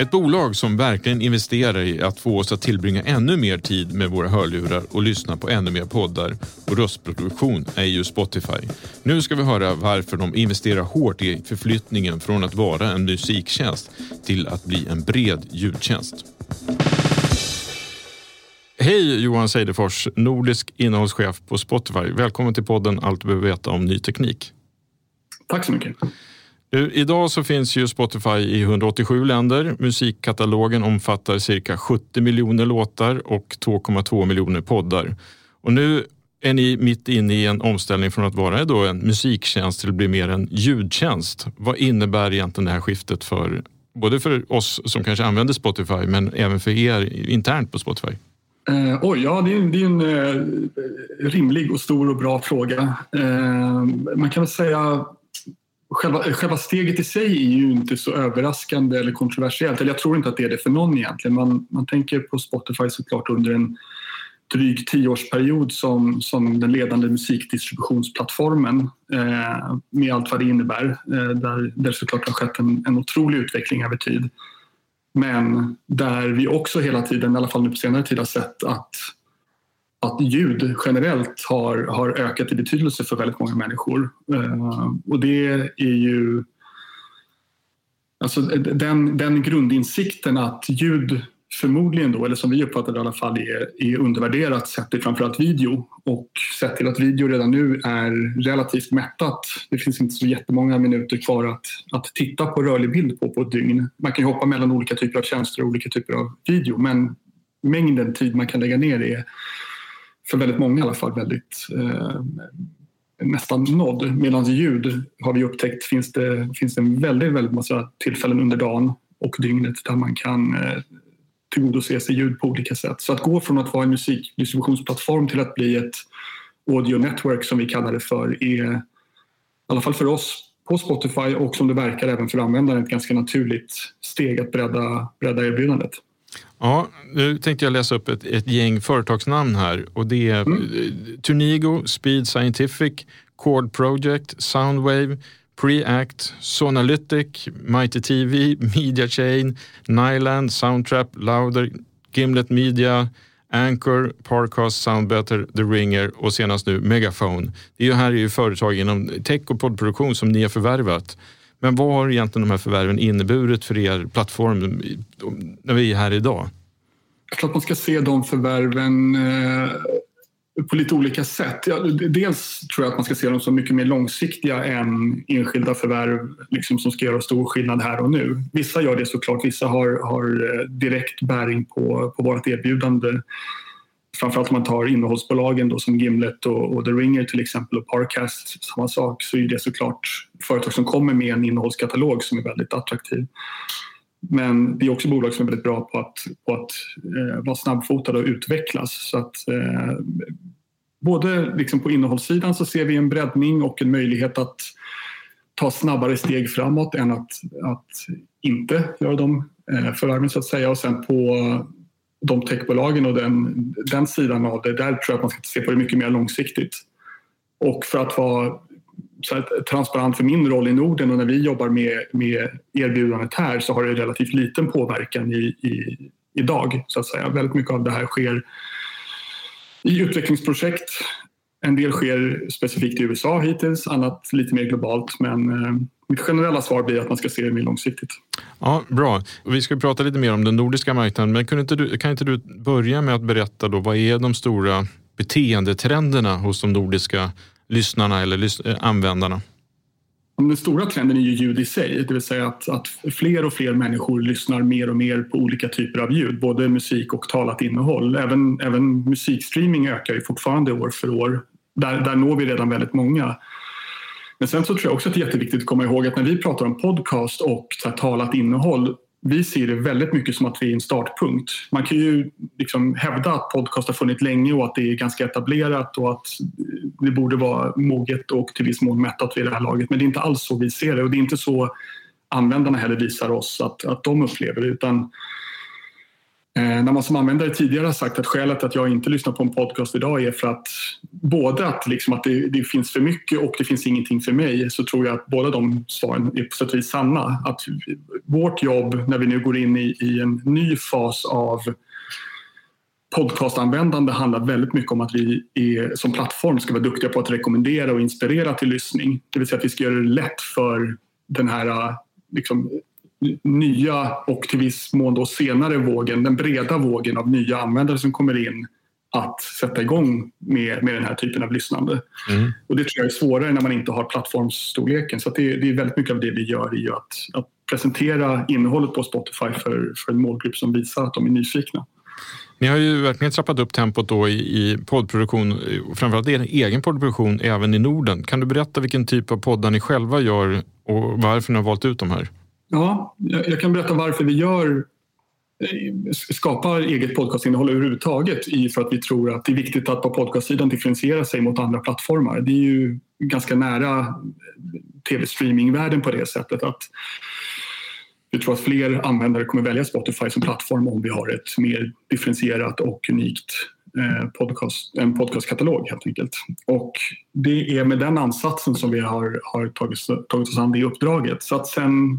Ett bolag som verkligen investerar i att få oss att tillbringa ännu mer tid med våra hörlurar och lyssna på ännu mer poddar och röstproduktion är ju Spotify. Nu ska vi höra varför de investerar hårt i förflyttningen från att vara en musiktjänst till att bli en bred ljudtjänst. Hej Johan Seidefors, nordisk innehållschef på Spotify. Välkommen till podden Allt du behöver veta om ny teknik. Tack så mycket. Du, Idag så finns ju Spotify i 187 länder. Musikkatalogen omfattar cirka 70 miljoner låtar och 2,2 miljoner poddar. Och nu är ni mitt inne i en omställning från att vara då en musiktjänst till att bli mer en ljudtjänst. Vad innebär egentligen det här skiftet för både för oss som kanske använder Spotify men även för er internt på Spotify? Eh, oj, ja det är, det är en eh, rimlig och stor och bra fråga. Eh, man kan väl säga Själva, själva steget i sig är ju inte så överraskande eller kontroversiellt. Eller jag tror inte att det är det för någon egentligen. Man, man tänker på Spotify såklart under en dryg tioårsperiod som, som den ledande musikdistributionsplattformen eh, med allt vad det innebär. Eh, där, där såklart har skett en, en otrolig utveckling över tid. Men där vi också hela tiden, i alla fall nu på senare tid, har sett att, att ljud generellt har, har ökat i betydelse för väldigt många människor. Eh, och det är ju... Alltså den, den grundinsikten att ljud förmodligen då, eller som vi uppfattar det i alla fall, är, är undervärderat sett till framförallt video. Och sett till att video redan nu är relativt mättat. Det finns inte så jättemånga minuter kvar att, att titta på rörlig bild på på ett dygn. Man kan ju hoppa mellan olika typer av tjänster och olika typer av video men mängden tid man kan lägga ner är för väldigt många i alla fall väldigt eh, nästan nådd. Medan ljud har vi upptäckt finns det, finns det en väldigt, väldigt massa tillfällen under dagen och dygnet där man kan eh, tillgodose sig ljud på olika sätt. Så att gå från att vara en musikdistributionsplattform till att bli ett audio network som vi kallar det för är i alla fall för oss på Spotify och som det verkar även för användaren ett ganska naturligt steg att bredda, bredda erbjudandet. Ja, nu tänkte jag läsa upp ett, ett gäng företagsnamn här och det är mm. Turnigo, Speed Scientific, Chord Project, Soundwave, Preact, Sonalytic, Mighty TV, Media Chain, Nyland, Soundtrap, Louder, Gimlet Media, Anchor, Parcast, Soundbetter, The Ringer och senast nu Megaphone. Det är ju här är ju företag inom tech och poddproduktion som ni har förvärvat. Men vad har egentligen de här förvärven inneburit för er plattform när vi är här idag? Jag tror att man ska se de förvärven eh, på lite olika sätt. Ja, dels tror jag att man ska se dem som mycket mer långsiktiga än enskilda förvärv liksom, som ska göra stor skillnad här och nu. Vissa gör det såklart, vissa har, har eh, direkt bäring på, på vårt erbjudande. Framförallt om man tar innehållsbolagen då, som Gimlet och, och The Ringer till exempel och Parcast, samma sak, så är det såklart företag som kommer med en innehållskatalog som är väldigt attraktiv. Men det är också bolag som är väldigt bra på att, på att eh, vara snabbfotade och utvecklas. Så att, eh, både liksom på innehållssidan så ser vi en breddning och en möjlighet att ta snabbare steg framåt än att, att inte göra de eh, förvärven så att säga. Och sen på de techbolagen och den, den sidan av det, där tror jag att man ska se på det mycket mer långsiktigt. Och för att vara transparent för min roll i Norden och när vi jobbar med, med erbjudandet här så har det relativt liten påverkan i, i, idag. Så att säga. Väldigt mycket av det här sker i utvecklingsprojekt. En del sker specifikt i USA hittills, annat lite mer globalt. Men eh, mitt generella svar blir att man ska se det mer långsiktigt. Ja, Bra. Vi ska prata lite mer om den nordiska marknaden, men kan inte du, kan inte du börja med att berätta då, vad är de stora beteendetrenderna hos de nordiska lyssnarna eller lys eh, användarna? Den stora trenden är ju ljud i sig, det vill säga att, att fler och fler människor lyssnar mer och mer på olika typer av ljud, både musik och talat innehåll. Även, även musikstreaming ökar ju fortfarande år för år. Där, där når vi redan väldigt många. Men sen så tror jag också att det är jätteviktigt att komma ihåg att när vi pratar om podcast och så talat innehåll vi ser det väldigt mycket som att vi är en startpunkt. Man kan ju liksom hävda att podcast har funnits länge och att det är ganska etablerat och att det borde vara moget och till viss mån mättat vid det här laget. Men det är inte alls så vi ser det och det är inte så användarna heller visar oss att, att de upplever det. Utan Eh, när man som användare tidigare har sagt att skälet att jag inte lyssnar på en podcast idag är för att både att, liksom att det, det, finns för mycket och det finns ingenting för mig så tror jag att båda de svaren är på sätt och vis sanna. Att vårt jobb när vi nu går in i, i en ny fas av podcastanvändande handlar väldigt mycket om att vi är, som plattform ska vara duktiga på att rekommendera och inspirera till lyssning. Det vill säga att vi ska göra det lätt för den här liksom, nya och till viss mån då senare vågen, den breda vågen av nya användare som kommer in att sätta igång med, med den här typen av lyssnande. Mm. Och det tror jag är svårare när man inte har plattformsstorleken. Så det, det, är väldigt mycket av det vi gör i att, att presentera innehållet på Spotify för, för en målgrupp som visar att de är nyfikna. Ni har ju verkligen trappat upp tempot då i, i poddproduktion, framförallt er egen poddproduktion även i Norden. Kan du berätta vilken typ av poddar ni själva gör och varför ni har valt ut de här? Ja, jag kan berätta varför vi gör eh, skapar eget podcastinnehåll överhuvudtaget i för att vi tror att det är viktigt att på podcastsidan differentiera sig mot andra plattformar. Det är ju ganska nära eh, tv-streamingvärlden på det sättet att vi tror att fler användare kommer välja Spotify som plattform om vi har ett mer differentierat och unikt Eh, podcast, en podcastkatalog helt enkelt. Och det är med den ansatsen som vi har, har tagit, tagit oss an det uppdraget. Så att sen,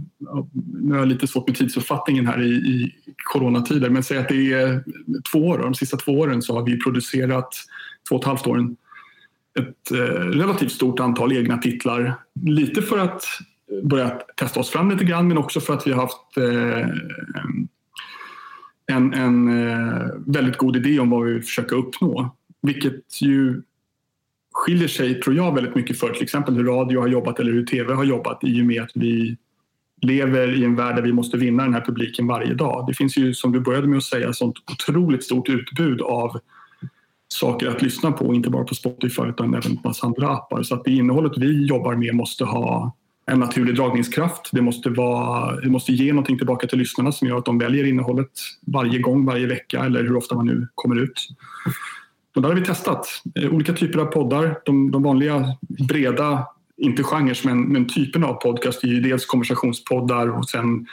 nu har jag lite svårt med tidsuppfattningen här i, i coronatider, men säg att det är två år, de sista två åren så har vi producerat, två och ett halvt åren, ett eh, relativt stort antal egna titlar. Lite för att börja testa oss fram lite grann men också för att vi har haft eh, en, en eh, väldigt god idé om vad vi vill försöka uppnå. Vilket ju skiljer sig, tror jag, väldigt mycket för till exempel hur radio har jobbat eller hur tv har jobbat i och med att vi lever i en värld där vi måste vinna den här publiken varje dag. Det finns ju, som du började med att säga, sånt otroligt stort utbud av saker att lyssna på, inte bara på Spotify utan även på massa andra appar. Så att det innehållet vi jobbar med måste ha en naturlig dragningskraft. Det måste, vara, det måste ge någonting tillbaka till lyssnarna som gör att de väljer innehållet varje gång, varje vecka eller hur ofta man nu kommer ut. Och där har vi testat eh, olika typer av poddar. De, de vanliga breda, inte genrer, men, men typen av podcast är ju dels konversationspoddar och sen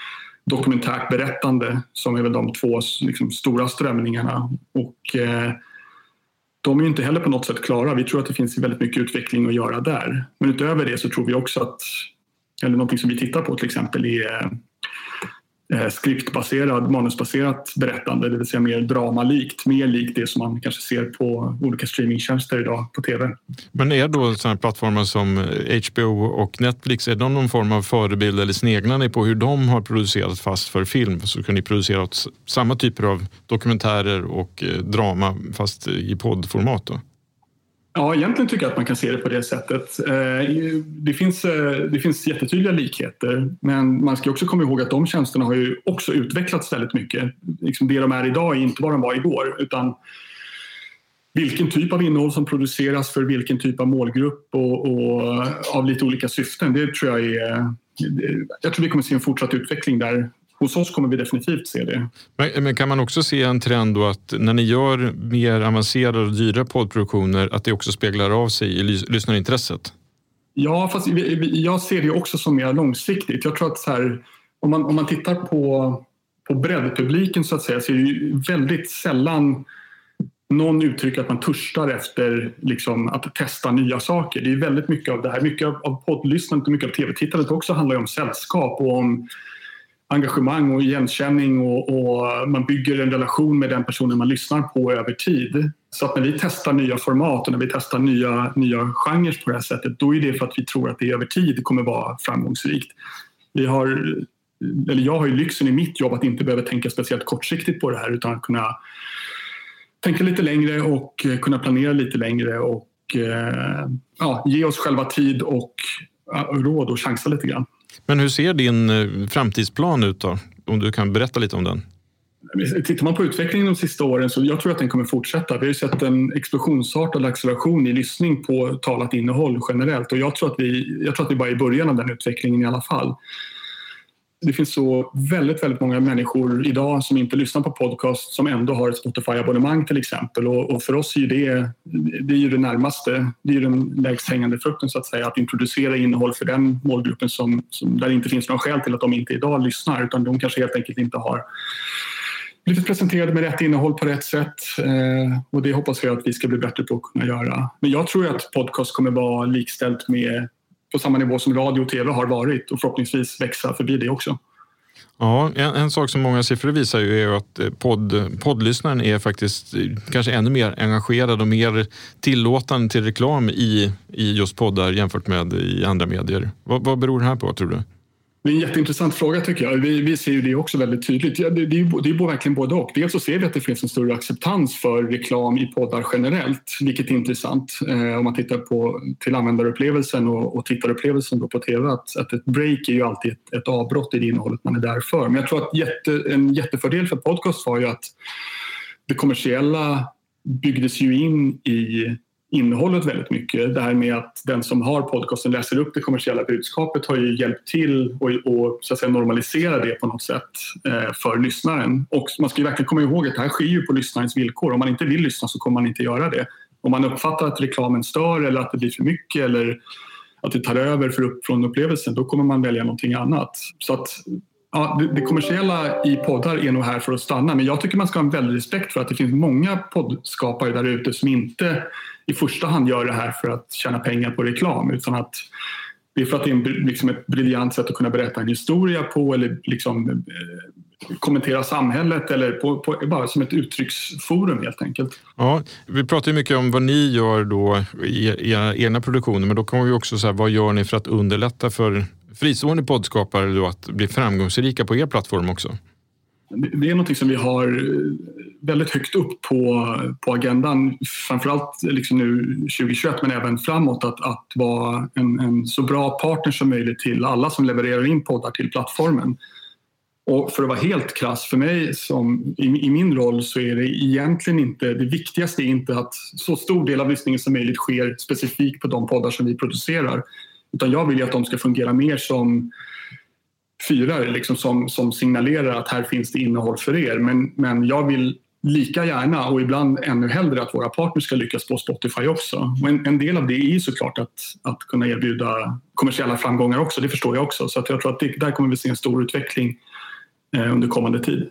dokumentärt berättande som är väl de två liksom, stora strömningarna. Och, eh, de är inte heller på något sätt klara. Vi tror att det finns väldigt mycket utveckling att göra där. Men utöver det så tror vi också att eller någonting som vi tittar på till exempel är eh, eh, skriptbaserad, manusbaserat berättande, det vill säga mer dramalikt, mer likt det som man kanske ser på olika streamingtjänster idag på tv. Men är då sådana plattformar som eh, HBO och Netflix, är de någon form av förebild eller sneglar ni på hur de har producerat fast för film så kan ni producera samma typer av dokumentärer och drama fast i poddformat? Då? Ja, egentligen tycker jag att man kan se det på det sättet. Eh, det finns, eh, det finns jättetydliga likheter men man ska också komma ihåg att de tjänsterna har ju också utvecklats väldigt mycket. Liksom det de är idag är inte vad de var igår utan vilken typ av innehåll som produceras för vilken typ av målgrupp och, och av lite olika syften. Det tror jag är... Jag tror vi kommer se en fortsatt utveckling där hos oss kommer vi definitivt se det. Men, men, kan man också se en trend då att när ni gör mer avancerade och dyra poddproduktioner att det också speglar av sig i lyssnarintresset? Ja, fast jag ser det också som mer långsiktigt. Jag tror att så här, om, man, om man tittar på, på breddpubliken så att säga så är det ju väldigt sällan någon uttrycker att man törstar efter liksom, att testa nya saker. Det är väldigt mycket av det här. Mycket av poddlyssnandet och mycket av tv-tittandet också handlar om sällskap och om engagemang och igenkänning och, och, man bygger en relation med den personen man lyssnar på över tid. Så att när vi testar nya format och när vi testar nya, nya genrer på det här sättet då är det för att vi tror att det över tid kommer vara framgångsrikt. Vi har, eller jag har ju lyxen i mitt jobb att inte behöva tänka speciellt kortsiktigt på det här utan att kunna tänka lite längre och kunna planera lite längre och eh, ja, ge oss själva tid och råd och chansa lite grann. Men hur ser din eh, framtidsplan ut då? Om du kan berätta lite om den. Tittar man på utvecklingen de sista åren så jag tror att den kommer fortsätta. Vi har ju sett en explosionsartad acceleration i lyssning på talat innehåll generellt och jag tror att vi, jag tror att vi bara är i början av den utvecklingen i alla fall det finns så väldigt, väldigt många människor idag som inte lyssnar på podcast som ändå har ett Spotify-abonnemang till exempel. Och, och, för oss är det, det är ju det närmaste, det är den lägst hängande frukten så att säga, att introducera innehåll för den målgruppen som, som, där det inte finns några skäl till att de inte idag lyssnar utan de kanske helt enkelt inte har blivit presenterade med rätt innehåll på rätt sätt. Eh, och det hoppas jag att vi ska bli bättre på att kunna göra. Men jag tror att podcast kommer vara likställt med på samma nivå som radio och tv har varit och förhoppningsvis växa förbi det också. Ja, en, en, sak som många siffror visar ju är att eh, podd, poddlyssnaren är faktiskt eh, kanske ännu mer engagerad och mer tillåtande till reklam i, i just poddar jämfört med i andra medier. Vad, vad beror det här på tror du? Det är en jätteintressant fråga tycker jag. Vi, vi ser ju det också väldigt tydligt. Det, det, det är, det är verkligen både och. Dels så ser vi att det finns en större acceptans för reklam i poddar generellt, vilket är intressant eh, om man tittar på till användarupplevelsen och, och tittarupplevelsen då på tv. Att, att ett break är ju alltid ett, ett avbrott i det innehållet man är där för. Men jag tror att jätte, en jättefördel för podcast var ju att det kommersiella byggdes ju in i innehållet väldigt mycket. Det här med att den som har podcasten läser upp det kommersiella budskapet har ju hjälpt till och, och så att säga, normalisera det på något sätt eh, för lyssnaren. Och man ska ju verkligen komma ihåg att det här sker ju på lyssnarens villkor. Om man inte vill lyssna så kommer man inte göra det. Om man uppfattar att reklamen stör eller att det blir för mycket eller att det tar över för upp, från upplevelsen, då kommer man välja någonting annat. Så att Ja, det, det, kommersiella i poddar är nog här för att stanna men jag tycker man ska ha en väldig respekt för att det finns många poddskapare där ute som inte i första hand gör det här för att tjäna pengar på reklam utan att det är för att det är en, liksom ett briljant sätt att kunna berätta en historia på eller liksom, eh, kommentera samhället eller på, på, bara som ett uttrycksforum helt enkelt. Ja, vi pratar ju mycket om vad ni gör då i era egna produktioner men då kommer vi också säga vad gör ni för att underlätta för fristående poddskapare då att bli framgångsrika på er plattform också? Det är något som vi har eh, väldigt högt upp på, på agendan, framförallt liksom nu 2021 men även framåt, att, att vara en, en så bra partner som möjligt till alla som levererar in poddar till plattformen. Och för att vara helt krass, för mig som, i, i, min roll så är det egentligen inte, det viktigaste är inte att så stor del av lyssningen som möjligt sker specifikt på de poddar som vi producerar. Utan jag vill ju att de ska fungera mer som fyrare liksom som, som signalerar att här finns det innehåll för er. Men, men jag vill lika gärna och ibland ännu hellre att våra partners ska lyckas på Spotify också. Och en, en del av det är ju såklart att, att kunna erbjuda kommersiella framgångar också, det förstår jag också. Så att jag tror att det, där kommer vi se en stor utveckling eh, under kommande tid.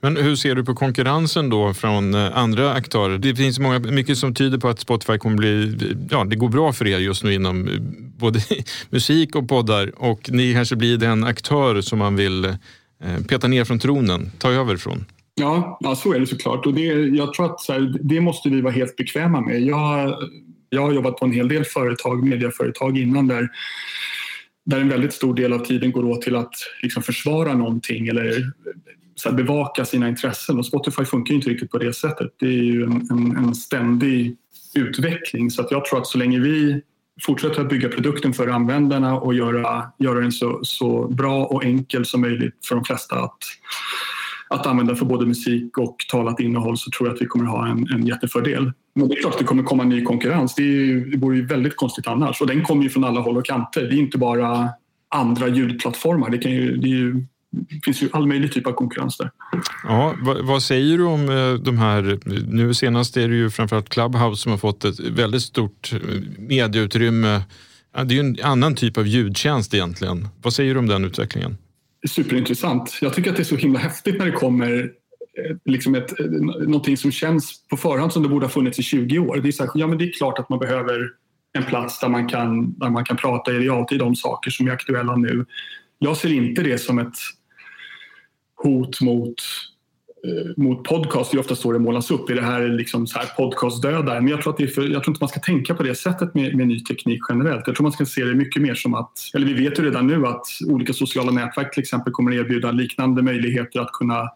Men hur ser du på konkurrensen då från eh, andra aktörer? Det finns många, mycket som tyder på att Spotify kommer bli, ja det går bra för er just nu inom eh, både musik och poddar och ni kanske blir den aktör som man vill eh, peta ner från tronen, ta över från. Ja, ja så är det såklart. Och det, jag tror att så här, det måste vi vara helt bekväma med. Jag, jag har jobbat på en hel del företag, medieföretag innan där, där en väldigt stor del av tiden går åt till att liksom försvara någonting eller här, bevaka sina intressen. Och Spotify funkar ju inte riktigt på det sättet. Det är ju en, en, en ständig utveckling. Så att jag tror att så länge vi fortsätter att bygga produkten för användarna och göra, göra den så, så bra och enkel som möjligt för de flesta att, att använda för både musik och talat innehåll så tror jag att vi kommer ha en, en jättefördel. Men det är klart att det kommer komma ny konkurrens. Det, är, det vore ju väldigt konstigt annars. Och den kommer ju från alla håll och kanter. Det är inte bara andra ljudplattformar. Det, kan ju, det är ju det finns ju all möjlig typ av konkurrens där. Ja, vad, vad, säger du om eh, de här, nu senast är det ju framförallt Clubhouse som har fått ett väldigt stort eh, medieutrymme. Det är ju en annan typ av ljudtjänst egentligen. Vad säger du om den utvecklingen? Superintressant. Jag tycker att det är så himla häftigt när det kommer eh, liksom ett, någonting som känns på förhand som det borde ha funnits i 20 år. Det är, så här, ja, men det är klart att man behöver en plats där man kan, där man kan prata i realtid om saker som är aktuella nu. Jag ser inte det som ett hot mot, eh, mot podcast. Det är ofta så det målas upp. Är det här liksom så här podcastdödare? Men jag tror, att det är för, jag tror inte man ska tänka på det sättet med, med ny teknik generellt. Jag tror man ska se det mycket mer som att, eller vi vet ju redan nu att olika sociala nätverk till exempel kommer erbjuda liknande möjligheter att kunna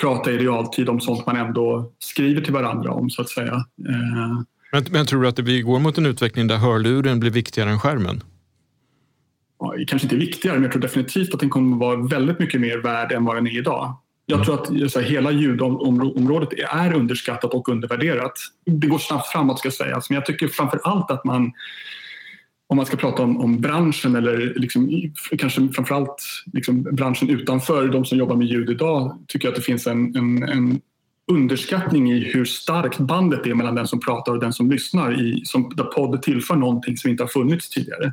prata i realtid om sånt man ändå skriver till varandra om så att säga. Eh. Men, men tror du att vi går mot en utveckling där hörluren blir viktigare än skärmen? Kanske inte viktigare, men jag tror definitivt att den kommer att vara väldigt mycket mer värd än vad den är idag. Jag mm. tror att så här, hela ljudområdet är underskattat och undervärderat. Det går snabbt framåt ska sägas, men jag tycker framför allt att man om man ska prata om, om branschen eller liksom, kanske framförallt liksom branschen utanför de som jobbar med ljud idag tycker jag att det finns en, en, en underskattning i hur starkt bandet är mellan den som pratar och den som lyssnar. I, som, där podd tillför någonting som inte har funnits tidigare.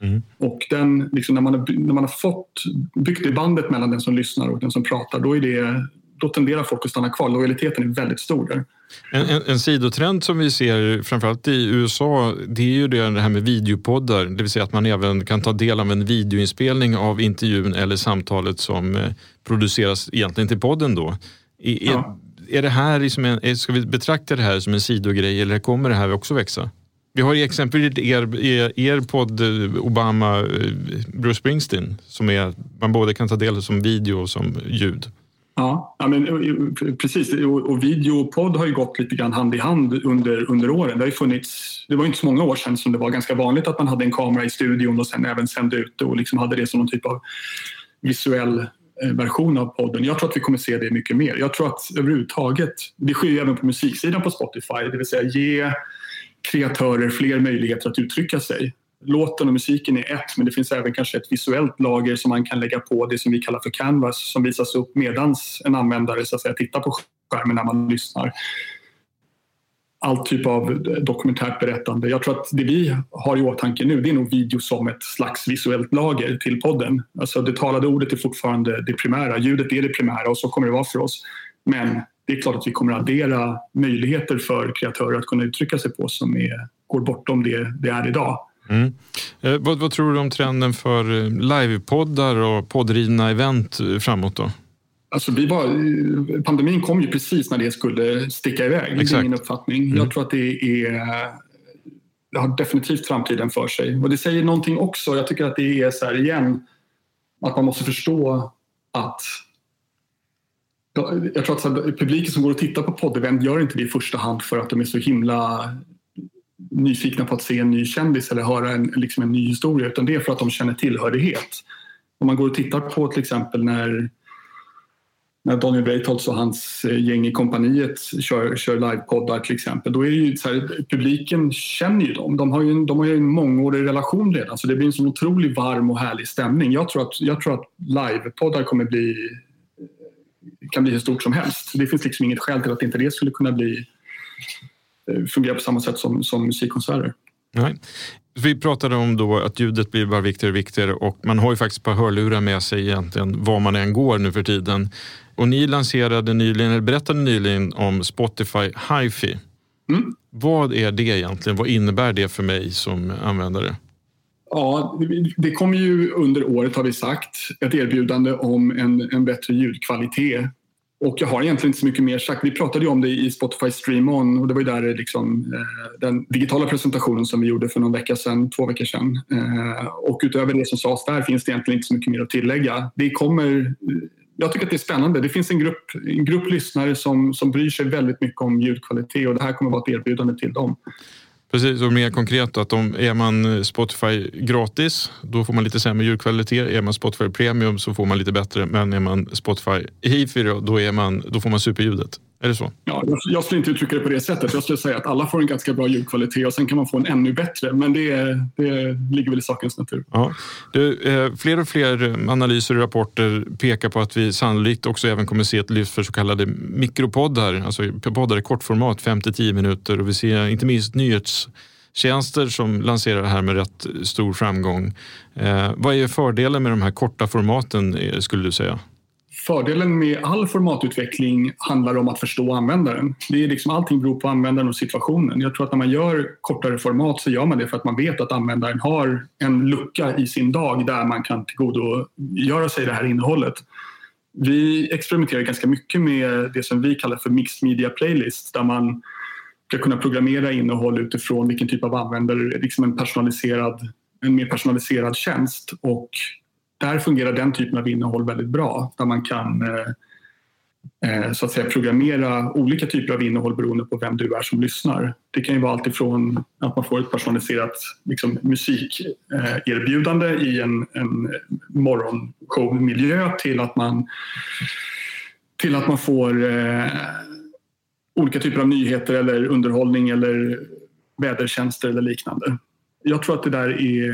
Mm. Och den, liksom, när, man har, när man har fått byggt det bandet mellan den som lyssnar och den som pratar då, är det, då tenderar folk att stanna kvar. Lojaliteten är väldigt stor där. En, en, en sidotrend som vi ser framförallt i USA det är ju det, här med videopoddar. Det vill säga att man även kan ta del av en videoinspelning av intervjun eller samtalet som eh, produceras egentligen till podden. Då. I, ja är det här liksom en, ska vi betrakta det här som en sidogrej eller kommer det här också växa? Vi har exempelvis er, er, er podd eh, Obama-Bruce eh, Springsteen, som är, man både kan ta del av som video och som ljud. Ja, ja men, eh, precis. Och video och podd har ju gått lite grann hand i hand under, under åren. Det, har funnits, det var inte så många år sedan som det var ganska vanligt att man hade en kamera i studion och sen även sände ut och liksom hade det som någon typ av visuell Eh, version av podden. Jag tror att vi kommer se det mycket mer. Jag tror att överhuvudtaget, det sker ju även på musiksidan på Spotify, det vill säga ge kreatörer fler möjligheter att uttrycka sig. Låten och musiken är ett, men det finns även kanske ett visuellt lager som man kan lägga på det som vi kallar för canvas som visas upp medans en användare så att säga, tittar på skärmen när man lyssnar all typ av dokumentärt berättande. Jag tror att det vi har i åtanke nu det är nog video som ett slags visuellt lager till podden. Alltså det talade ordet är fortfarande det primära, ljudet är det primära och så kommer det vara för oss. Men det är klart att vi kommer att addera möjligheter för kreatörer att kunna uttrycka sig på som är, går bortom det det är idag. Mm. Eh, vad, vad, tror du om trenden för eh, livepoddar och poddrivna event eh, framåt då? Alltså vi var, pandemin kom ju precis när det skulle sticka iväg. Det är min uppfattning. Mm. Jag tror att det är det har definitivt framtiden för sig. Och det säger någonting också. Jag tycker att det är så här igen att man måste förstå att jag tror att publiken som går och tittar på poddevent gör inte det i första hand för att de är så himla nyfikna på att se en ny kändis eller höra en, liksom en ny historia utan det är för att de känner tillhörighet. Om man går och tittar på till exempel när när Daniel Breitholtz och hans eh, gäng i kompaniet kör, kör livepoddar till exempel, då är det ju så här, publiken känner ju dem. De har ju, en, de har ju en mångårig relation redan så det blir en sån otroligt varm och härlig stämning. Jag tror att, jag tror att livepoddar kommer bli kan bli hur stort som helst. Det finns liksom inget skäl till att inte det skulle kunna bli eh, fungera på samma sätt som, som musikkonserter. Nej. Vi pratade om då att ljudet blir bara viktigare och viktigare och man har ju faktiskt ett par hörlurar med sig egentligen var man än går nu för tiden. Och ni lanserade nyligen, eller berättade nyligen om Spotify HiFi. Mm. Vad är det egentligen? Vad innebär det för mig som användare? Ja, det kommer ju under året har vi sagt ett erbjudande om en, en bättre ljudkvalitet. Och jag har egentligen inte så mycket mer sagt. Vi pratade ju om det i Spotify Stream On och det var ju där liksom, eh, den digitala presentationen som vi gjorde för någon vecka sedan, två veckor sedan. Eh, och utöver det som sades där finns det egentligen inte så mycket mer att tillägga. Det kommer jag tycker att det är spännande. Det finns en grupp, en grupp lyssnare som, som bryr sig väldigt mycket om ljudkvalitet och det här kommer att vara ett erbjudande till dem. Precis, och mer konkret att om är man Spotify gratis, då får man lite sämre ljudkvalitet. Är man Spotify Premium så får man lite bättre, men är man Spotify Hifi då, är man, då får man superljudet. Är det så? Ja, jag skulle inte uttrycka det på det sättet. Jag skulle säga att alla får en ganska bra ljudkvalitet och sen kan man få en ännu bättre. Men det, det ligger väl i sakens natur. Ja. Du, eh, fler och fler analyser och rapporter pekar på att vi sannolikt också även kommer se ett lyft för så kallade mikropoddar. Alltså poddar i kortformat, 5-10 minuter. Och vi ser inte minst nyhetstjänster som lanserar det här med rätt stor framgång. Eh, vad är fördelen med de här korta formaten eh, skulle du säga? Fördelen med all formatutveckling handlar om att förstå användaren. Det är liksom, allting beror på användaren och situationen. Jag tror att när man gör kortare format så gör man det för att man vet att användaren har en lucka i sin dag där man kan tillgodogöra sig det här innehållet. Vi experimenterar ganska mycket med det som vi kallar för Mixed Media Playlist där man ska kunna programmera innehåll utifrån vilken typ av användare, liksom en, personaliserad, en mer personaliserad tjänst. Och där fungerar den typen av innehåll väldigt bra där man kan eh, eh, så att säga programmera olika typer av innehåll beroende på vem du är som lyssnar. Det kan ju vara alltifrån att man får ett personaliserat liksom, musikerbjudande i en, en morgonshowmiljö till att man, till att man får eh, olika typer av nyheter eller underhållning eller vädertjänster eller liknande. Jag tror att det där är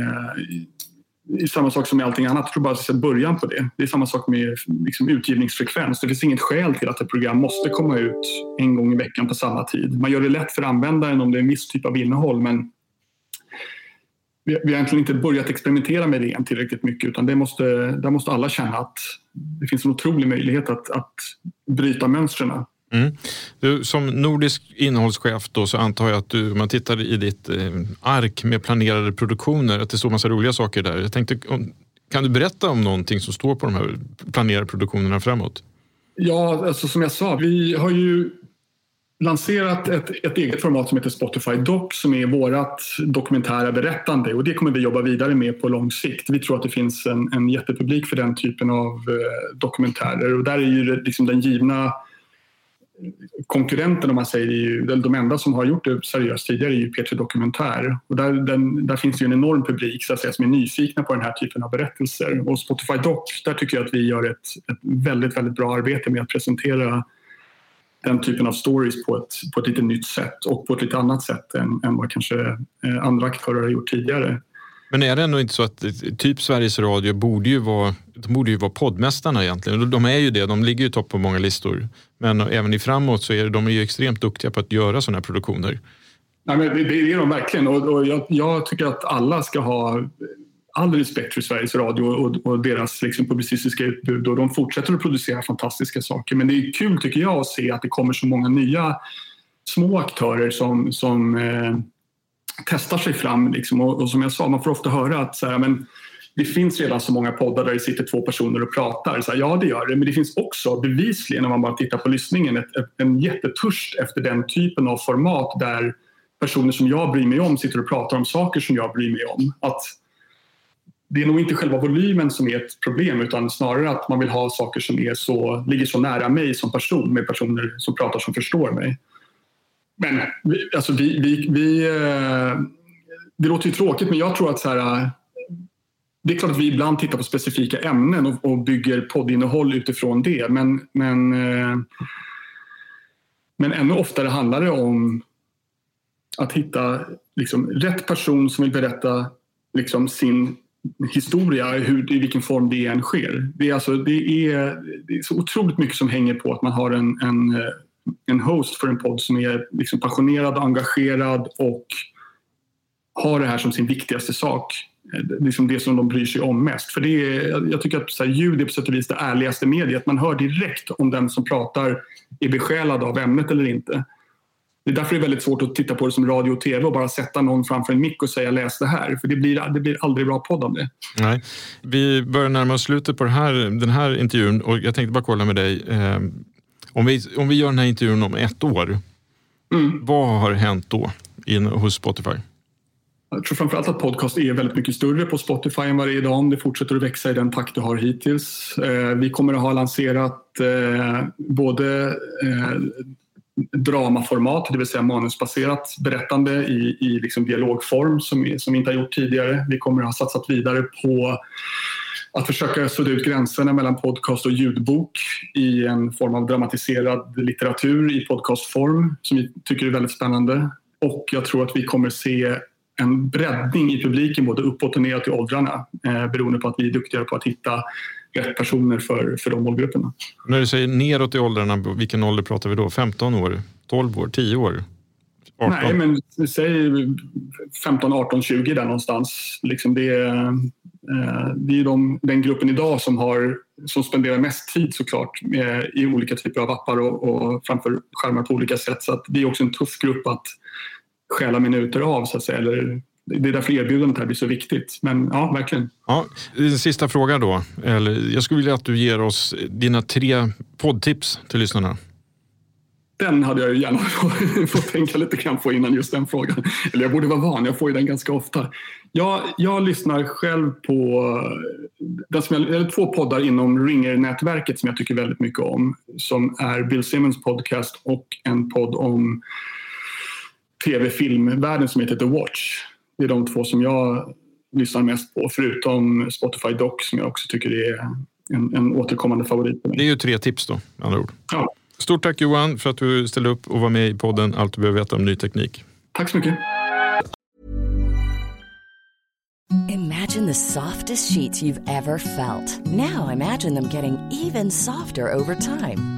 det är samma sak som med allting annat. Jag tror bara att det är början på det. Det är samma sak med liksom, utgivningsfrekvens. Det finns inget skäl till att ett program måste komma ut en gång i veckan på samma tid. Man gör det lätt för användaren om det är en viss typ av innehåll men vi, har egentligen inte börjat experimentera med det än tillräckligt mycket utan det måste, där måste alla känna att det finns en otrolig möjlighet att, att bryta mönstren. Mm. Du, som nordisk innehållschef då, så antar jag att du, om man tittar i ditt eh, ark med planerade produktioner, att det står massa roliga saker där. Jag tänkte, kan du berätta om någonting som står på de här planerade produktionerna framåt? Ja, alltså som jag sa, vi har ju lanserat ett, ett eget format som heter Spotify Doc som är vårt dokumentära berättande och det kommer vi jobba vidare med på lång sikt. Vi tror att det finns en, en jättepublik för den typen av eh, dokumentärer och där är ju liksom den givna konkurrenten om man säger, ju, de enda som har gjort det seriöst tidigare är ju P3 Dokumentär. Och där, den, där finns det en enorm publik så att säga, som är nyfikna på den här typen av berättelser. Och Spotify Doc, där tycker jag att vi gör ett, ett väldigt, väldigt bra arbete med att presentera den typen av stories på ett, på ett lite nytt sätt och på ett lite annat sätt än, än vad kanske eh, andra aktörer har gjort tidigare. Men är det ändå inte så att typ Sveriges Radio borde ju vara de borde ju vara poddmästarna egentligen. De är ju det, de ligger ju topp på många listor. Men även i framåt så är de är ju extremt duktiga på att göra sådana här produktioner. Nej, men det, det är de verkligen och, och jag, jag, tycker att alla ska ha all respekt för Sveriges Radio och, och deras liksom, publicistiska utbud och de fortsätter att producera fantastiska saker. Men det är kul tycker jag att se att det kommer så många nya små aktörer som, som eh, testar sig fram. Liksom. Och, och, som jag sa, man får ofta höra att så här, men, det finns redan så många poddar där det sitter två personer och pratar. Så här, ja, det gör det. Men det finns också bevisligen, om man bara tittar på lyssningen, ett, ett, en jättetörst efter den typen av format där personer som jag bryr mig om sitter och pratar om saker som jag bryr mig om. Att det är nog inte själva volymen som är ett problem utan snarare att man vill ha saker som är så, ligger så nära mig som person med personer som pratar som förstår mig. Men alltså vi, vi, vi, eh, det låter ju tråkigt men jag tror att så här, eh, det är klart att vi ibland tittar på specifika ämnen och, och bygger poddinnehåll utifrån det men, men, eh, men ännu oftare handlar det om att hitta liksom, rätt person som vill berätta liksom, sin historia hur, i vilken form det än sker. Det är, alltså, det, är, det är så otroligt mycket som hänger på att man har en, en, en host för en podd som är liksom passionerad och engagerad och har det här som sin viktigaste sak. Eh, liksom det som de bryr sig om mest. För det är, jag tycker att så här, ljud är på sätt och vis det ärligaste mediet. Man hör direkt om den som pratar är besjälad av ämnet eller inte. Det är därför det är väldigt svårt att titta på det som radio och tv och bara sätta någon framför en mick och säga läs det här. För det blir, det blir aldrig bra podd av det. Nej. Vi börjar närma oss slutet på här, den här intervjun och jag tänkte bara kolla med dig. Eh, om, vi, om vi gör den här intervjun om ett år, mm. vad har hänt då in, hos Spotify? Jag tror framförallt att podcast är väldigt mycket större på Spotify än vad det är idag om det fortsätter att växa i den takt det har hittills. Eh, vi kommer att ha lanserat eh, både eh, dramaformat, det vill säga manusbaserat berättande i, i liksom dialogform som, som vi inte har gjort tidigare. Vi kommer att ha satsat vidare på att försöka sudda ut gränserna mellan podcast och ljudbok i en form av dramatiserad litteratur i podcastform som vi tycker är väldigt spännande. Och jag tror att vi kommer se en breddning i publiken både uppåt och neråt i åldrarna eh, beroende på att vi är duktigare på att hitta rätt personer för, för de målgrupperna. När du säger neråt i åldrarna, vilken ålder pratar vi då? 15 år? 12 år? 10 år? 18? Nej, men säg 15, 18, 20 där någonstans. Liksom det, Eh, det är de, den gruppen idag som, har, som spenderar mest tid såklart med, i olika typer av appar och, och framför skärmar på olika sätt. Så det är också en tuff grupp att stjäla minuter av så att säga, eller det är därför erbjudandet här blir så viktigt. Men ja, verkligen. Ja, sista fråga då. jag skulle vilja att du ger oss dina tre poddtips till lyssnarna. Den hade jag ju gärna fått tänka lite grann på innan just den frågan. Eller jag borde vara van, jag får ju den ganska ofta. Jag, jag lyssnar själv på den som jag, eller två poddar inom Ringer-nätverket som jag tycker väldigt mycket om. Som är Bill Simmons podcast och en podd om tv-filmvärlden som heter The Watch. Det är de två som jag lyssnar mest på, förutom Spotify Doc som jag också tycker är en, en återkommande favorit. Det är ju tre tips då, med andra ord. Ja. Stort tack Johan för att du ställde upp och var med i podden Allt du behöver veta om ny teknik. Tack så mycket. Imagine the softest sheets you've ever felt. Now imagine them getting even softer over time.